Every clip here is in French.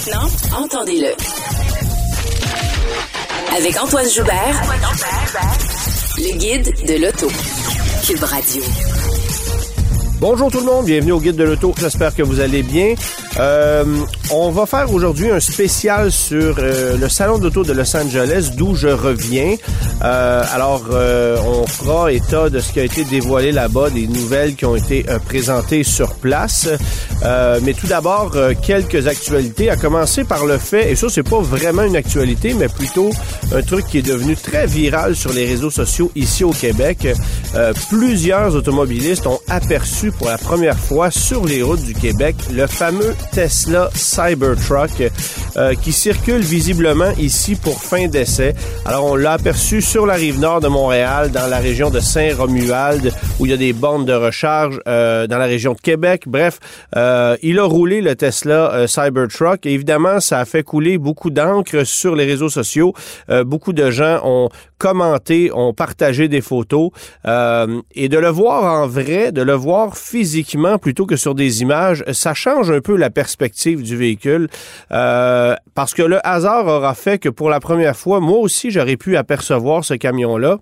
Maintenant, entendez-le. Avec Antoine Joubert, le guide de l'auto. Cube Radio. Bonjour tout le monde, bienvenue au Guide de l'Auto. J'espère que vous allez bien. Euh, on va faire aujourd'hui un spécial sur euh, le salon d'auto de Los Angeles, d'où je reviens. Euh, alors, euh, on fera état de ce qui a été dévoilé là-bas, des nouvelles qui ont été euh, présentées sur place. mais tout d'abord, quelques actualités. À commencer par le fait, et ça c'est pas vraiment une actualité, mais plutôt un truc qui est devenu très viral sur les réseaux sociaux ici au Québec. plusieurs automobilistes ont aperçu pour la première fois sur les routes du Québec le fameux Tesla Cybertruck euh, qui circule visiblement ici pour fin d'essai. Alors on l'a aperçu sur la rive nord de Montréal, dans la région de Saint-Romuald, où il y a des bornes de recharge euh, dans la région de Québec. Bref, euh, il a roulé le Tesla Cybertruck et évidemment ça a fait couler beaucoup d'encre sur les réseaux sociaux. beaucoup de gens ont commenté, ont partagé des photos et de le voir en vrai, de le voir physiquement plutôt que sur des images, ça change un peu la perspective du véhicule euh, parce que le hasard aura fait que pour la première fois, moi aussi, j'aurais pu apercevoir ce camion-là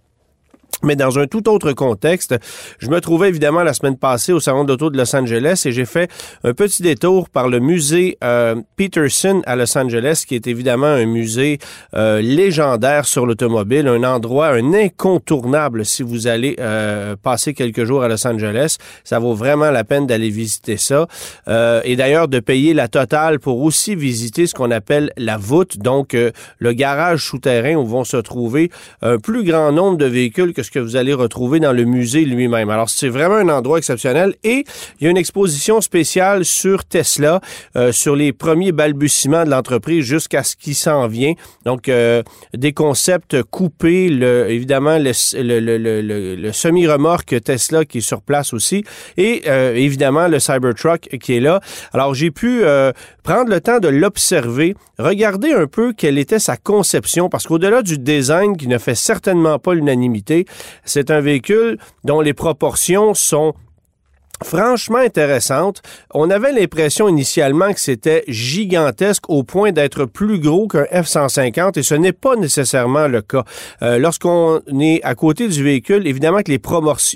mais dans un tout autre contexte. Je me trouvais évidemment la semaine passée au Salon d'auto de Los Angeles et j'ai fait un petit détour par le musée euh, Peterson à Los Angeles, qui est évidemment un musée euh, légendaire sur l'automobile, un endroit, un incontournable si vous allez euh, passer quelques jours à Los Angeles. Ça vaut vraiment la peine d'aller visiter ça. et d'ailleurs de payer la totale pour aussi visiter ce qu'on appelle la voûte, donc le garage souterrain où vont se trouver un plus grand nombre de véhicules que ce que vous allez retrouver dans le musée lui-même. Alors, c'est vraiment un endroit exceptionnel et il y a une exposition spéciale sur Tesla, euh, sur les premiers balbutiements de l'entreprise jusqu'à ce qui s'en vient. Donc, euh, des concepts coupés, le, évidemment, le, le, le, semi-remorque Tesla qui est sur place aussi et euh, évidemment le Cybertruck qui est là. Alors, j'ai pu prendre le temps de l'observer, regarder un peu quelle était sa conception parce qu'au-delà du design qui ne fait certainement pas l'unanimité, c'est un véhicule dont les proportions sont franchement intéressante. On avait l'impression initialement que c'était gigantesque au point d'être plus gros qu'un F-150 et ce n'est pas nécessairement le cas. Euh, Lorsqu'on est à côté du véhicule, évidemment que les,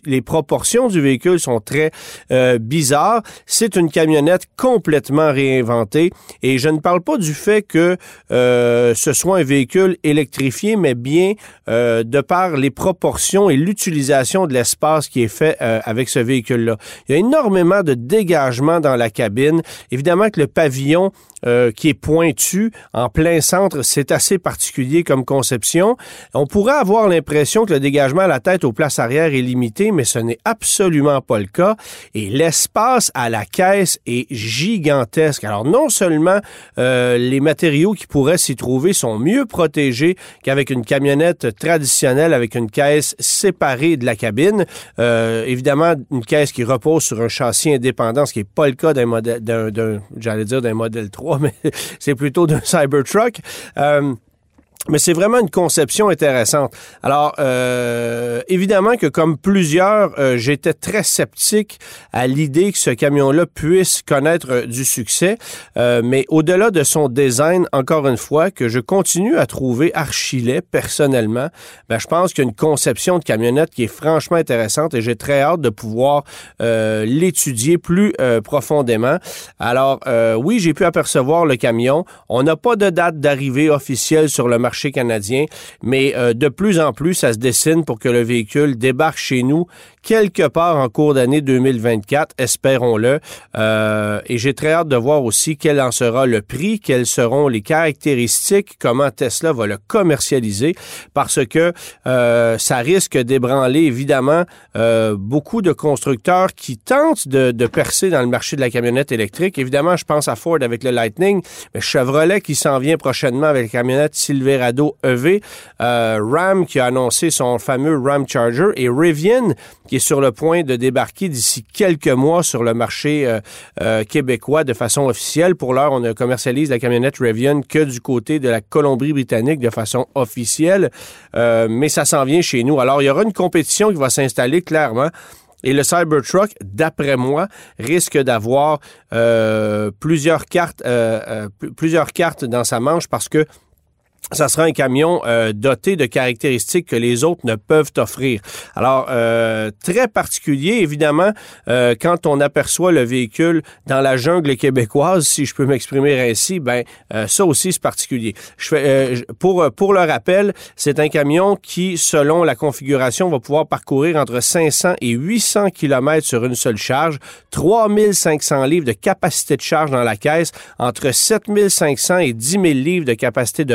les proportions du véhicule sont très euh, bizarres. C'est une camionnette complètement réinventée et je ne parle pas du fait que euh, ce soit un véhicule électrifié, mais bien euh, de par les proportions et l'utilisation de l'espace qui est fait euh, avec ce véhicule-là. Y a énormément de dégagement dans la cabine. Évidemment que le pavillon euh, qui est pointu en plein centre, c'est assez particulier comme conception. On pourrait avoir l'impression que le dégagement à la tête aux places arrière est limité, mais ce n'est absolument pas le cas. Et l'espace à la caisse est gigantesque. Alors non seulement euh, les matériaux qui pourraient s'y trouver sont mieux protégés qu'avec une camionnette traditionnelle avec une caisse séparée de la cabine. Euh, évidemment, une caisse qui repose sur un châssis indépendant, ce qui n'est pas le cas d'un modèle, d'un, j'allais dire d'un modèle 3 mais c'est plutôt d'un Cybertruck. Euh, mais c'est vraiment une conception intéressante. Alors, euh, évidemment que comme plusieurs, euh, j'étais très sceptique à l'idée que ce camion-là puisse connaître euh, du succès. Euh, mais au-delà de son design, encore une fois, que je continue à trouver archilet personnellement, ben, je pense qu'il y a une conception de camionnette qui est franchement intéressante et j'ai très hâte de pouvoir l'étudier plus profondément. Alors, oui, j'ai pu apercevoir le camion. On n'a pas de date d'arrivée officielle sur le marché marché canadien, mais de plus en plus, ça se dessine pour que le véhicule débarque chez nous quelque part en cours d'année 2024, espérons-le. Euh, et j'ai très hâte de voir aussi quel en sera le prix, quelles seront les caractéristiques, comment Tesla va le commercialiser, parce que euh, ça risque d'ébranler évidemment euh, beaucoup de constructeurs qui tentent de, de, percer dans le marché de la camionnette électrique. Évidemment, je pense à Ford avec le Lightning, mais Chevrolet qui s'en vient prochainement avec la camionnette Silverado EV, Ram qui a annoncé son fameux Ram Charger et Rivian qui est sur le point de débarquer d'ici quelques mois sur le marché euh, euh, québécois de façon officielle. Pour l'heure, on ne commercialise la camionnette Rivian que du côté de la Colombie-Britannique de façon officielle, euh, mais ça s'en vient chez nous. Alors, il y aura une compétition qui va s'installer clairement. Et le Cybertruck, d'après moi, risque d'avoir plusieurs cartes, plusieurs cartes dans sa manche parce que ça sera un camion euh, doté de caractéristiques que les autres ne peuvent offrir. Alors, euh, très particulier, évidemment, euh, quand on aperçoit le véhicule dans la jungle québécoise, si je peux m'exprimer ainsi, ben ça aussi c'est particulier. Je fais, pour pour le rappel, c'est un camion qui, selon la configuration, va pouvoir parcourir entre 500 et 800 km sur une seule charge, 3500 livres de capacité de charge dans la caisse, entre 7500 et 10 000 livres de capacité de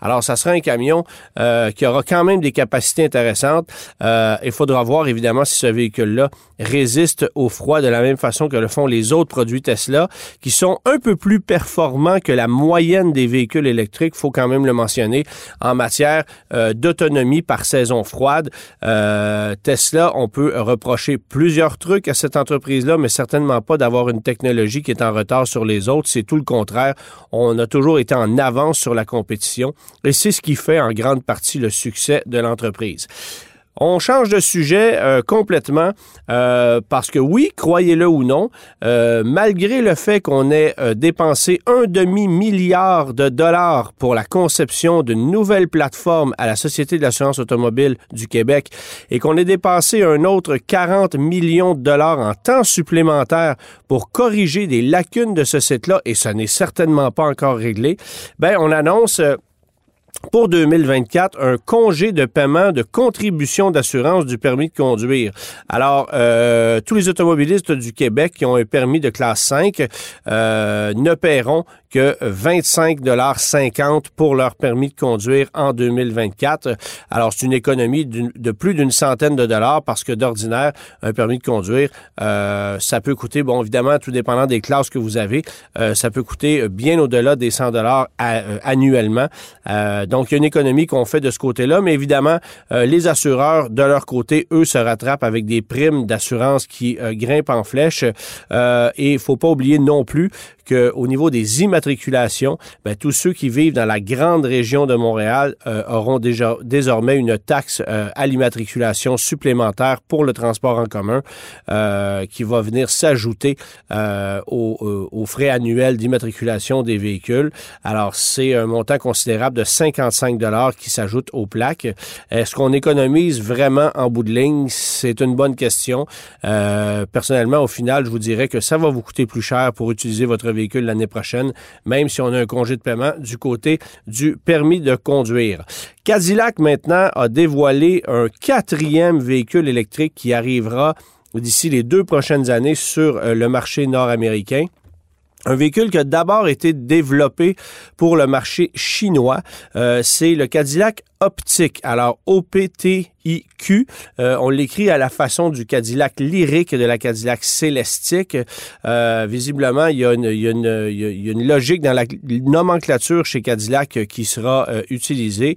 alors, ça sera un camion euh, qui aura quand même des capacités intéressantes. Euh, il faudra voir évidemment si ce véhicule-là résiste au froid de la même façon que le font les autres produits Tesla, qui sont un peu plus performants que la moyenne des véhicules électriques, faut quand même le mentionner, en matière euh, d'autonomie par saison froide. Tesla, on peut reprocher plusieurs trucs à cette entreprise-là, mais certainement pas d'avoir une technologie qui est en retard sur les autres. C'est tout le contraire. On a toujours été en avance sur la compétition et c'est ce qui fait en grande partie le succès de l'entreprise. On change de sujet euh, complètement euh, parce que oui, croyez-le ou non, euh, malgré le fait qu'on ait dépensé un demi-milliard de dollars pour la conception d'une nouvelle plateforme à la Société de l'assurance automobile du Québec et qu'on ait dépensé un autre 40 millions de dollars en temps supplémentaire pour corriger des lacunes de ce site-là, et ce n'est certainement pas encore réglé, ben on annonce pour 2024 un congé de paiement de contribution d'assurance du permis de conduire. Alors, euh, tous les automobilistes du Québec qui ont un permis de classe 5 euh, ne paieront que 25,50 pour leur permis de conduire en 2024. Alors, c'est une économie de plus d'une centaine de dollars parce que d'ordinaire, un permis de conduire, euh, ça peut coûter, bon, évidemment, tout dépendant des classes que vous avez, euh, ça peut coûter bien au-delà des 100 dollars euh, annuellement. donc, il y a une économie qu'on fait de ce côté-là, mais évidemment, les assureurs, de leur côté, eux, se rattrapent avec des primes d'assurance qui grimpent en flèche. et il faut pas oublier non plus qu'au niveau des immatriculations, ben, tous ceux qui vivent dans la grande région de Montréal euh, auront déjà désormais une taxe euh, à l'immatriculation supplémentaire pour le transport en commun euh, qui va venir s'ajouter aux, aux, frais annuels d'immatriculation des véhicules. Alors, c'est un montant considérable de 55 dollars qui s'ajoute aux plaques. Est-ce qu'on économise vraiment en bout de ligne? C'est une bonne question. personnellement, au final, je vous dirais que ça va vous coûter plus cher pour utiliser votre l'année prochaine, même si on a un congé de paiement du côté du permis de conduire. Cadillac maintenant a dévoilé un quatrième véhicule électrique qui arrivera d'ici les deux prochaines années sur euh, le marché nord-américain. Un véhicule qui a d'abord été développé pour le marché chinois, euh, c'est le Cadillac Optique. Alors O-P-T-I-Q, euh, on l'écrit à la façon du Cadillac lyrique de la Cadillac célestique. Euh, visiblement, il y, a une, logique dans la nomenclature chez Cadillac qui sera utilisée.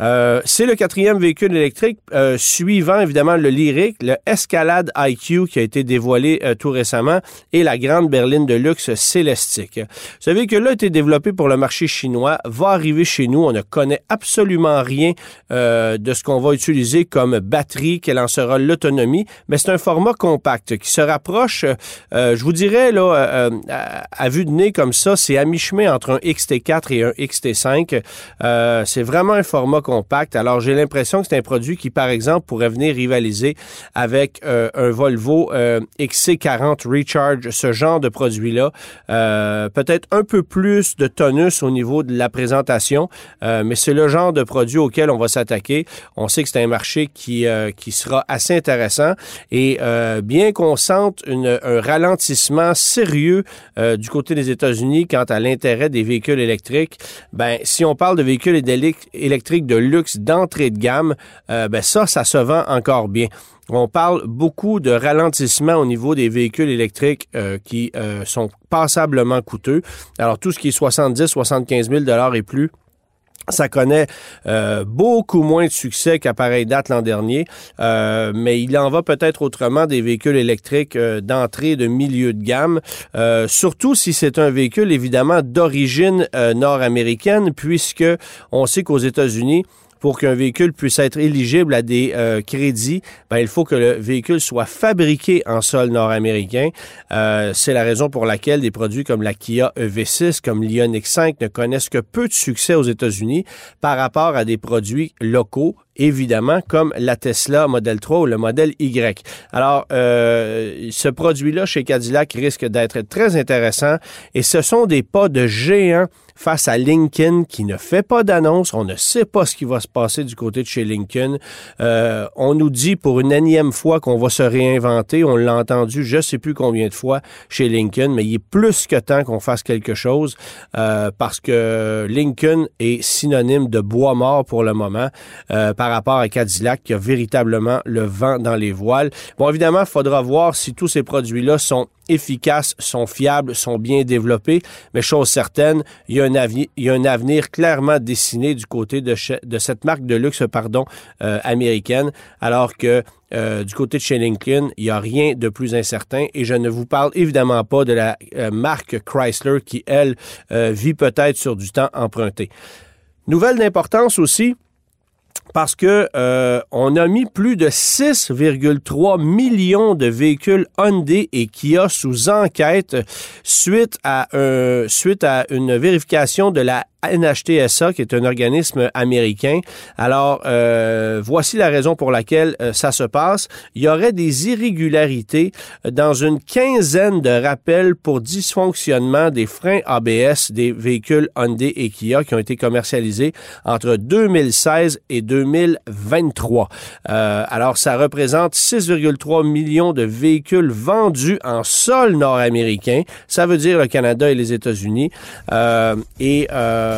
Euh, c'est le quatrième véhicule électrique euh, suivant évidemment le Lyric, le Escalade IQ qui a été dévoilé euh, tout récemment et la grande berline de luxe Célestique. Ce véhicule-là a été développé pour le marché chinois, va arriver chez nous. On ne connaît absolument rien de ce qu'on va utiliser comme batterie, quelle en sera l'autonomie, mais c'est un format compact qui se rapproche, je vous dirais là, à, vue de nez comme ça, c'est à mi-chemin entre un XT4 et un XT5. c'est vraiment un format Alors, j'ai l'impression que c'est un produit qui, par exemple, pourrait venir rivaliser avec euh, un Volvo euh, XC40 Recharge, ce genre de produit-là. Euh, peut-être un peu plus de tonus au niveau de la présentation, mais c'est le genre de produit auquel on va s'attaquer. On sait que c'est un marché qui, sera assez intéressant et bien qu'on sente un ralentissement sérieux du côté des États-Unis quant à l'intérêt des véhicules électriques, ben si on parle de véhicules électriques de luxe d'entrée de gamme, ben ça, ça se vend encore bien. On parle beaucoup de ralentissement au niveau des véhicules électriques euh, qui euh, sont passablement coûteux. Alors tout ce qui est 70, 75 000 dollars et plus, ça connaît euh, beaucoup moins de succès qu'à pareille date l'an dernier, mais il en va peut-être autrement des véhicules électriques d'entrée de milieu de gamme, surtout si c'est un véhicule évidemment d'origine nord-américaine, puisque on sait qu'aux États-Unis, pour qu'un véhicule puisse être éligible à des euh, crédits, ben, il faut que le véhicule soit fabriqué en sol nord-américain. Euh, c'est la raison pour laquelle des produits comme la Kia EV6, comme l'Ioniq 5 ne connaissent que peu de succès aux États-Unis par rapport à des produits locaux évidemment, comme la Tesla Model 3 ou le modèle Y. Alors, euh, ce produit-là chez Cadillac risque d'être très intéressant et ce sont des pas de géant face à Lincoln qui ne fait pas d'annonce. On ne sait pas ce qui va se passer du côté de chez Lincoln. Euh, on nous dit pour une énième fois qu'on va se réinventer. On l'a entendu je ne sais plus combien de fois chez Lincoln, mais il est plus que temps qu'on fasse quelque chose euh, parce que Lincoln est synonyme de bois mort pour le moment rapport à Cadillac qui a véritablement le vent dans les voiles. Bon, évidemment, il faudra voir si tous ces produits-là sont efficaces, sont fiables, sont bien développés, mais chose certaine, il y a un avenir, clairement dessiné du côté de, de cette marque de luxe pardon, euh, américaine, alors que euh, du côté de chez Lincoln, il n'y a rien de plus incertain et je ne vous parle évidemment pas de la euh, marque Chrysler qui, elle, vit peut-être sur du temps emprunté. Nouvelle d'importance aussi, parce que euh, on a mis plus de 6,3 millions de véhicules Hyundai et Kia sous enquête suite à suite à une vérification de la NHTSA, qui est un organisme américain. Alors, euh, voici la raison pour laquelle euh, ça se passe. Il y aurait des irrégularités dans une quinzaine de rappels pour dysfonctionnement des freins ABS des véhicules Hyundai et Kia qui ont été commercialisés entre 2016 et 2023. Euh, alors, ça représente 6,3 millions de véhicules vendus en sol nord-américain. Ça veut dire le Canada et les États-Unis. et euh,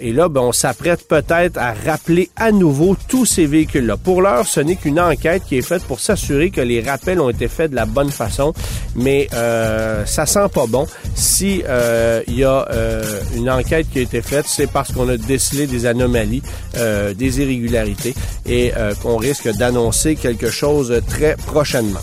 et là, ben, on s'apprête peut-être à rappeler à nouveau tous ces véhicules-là. Pour l'heure, ce n'est qu'une enquête qui est faite pour s'assurer que les rappels ont été faits de la bonne façon, mais euh, ça sent pas bon. Si euh, il y a euh, une enquête qui a été faite, c'est parce qu'on a décelé des anomalies, des irrégularités, et qu'on risque d'annoncer quelque chose très prochainement.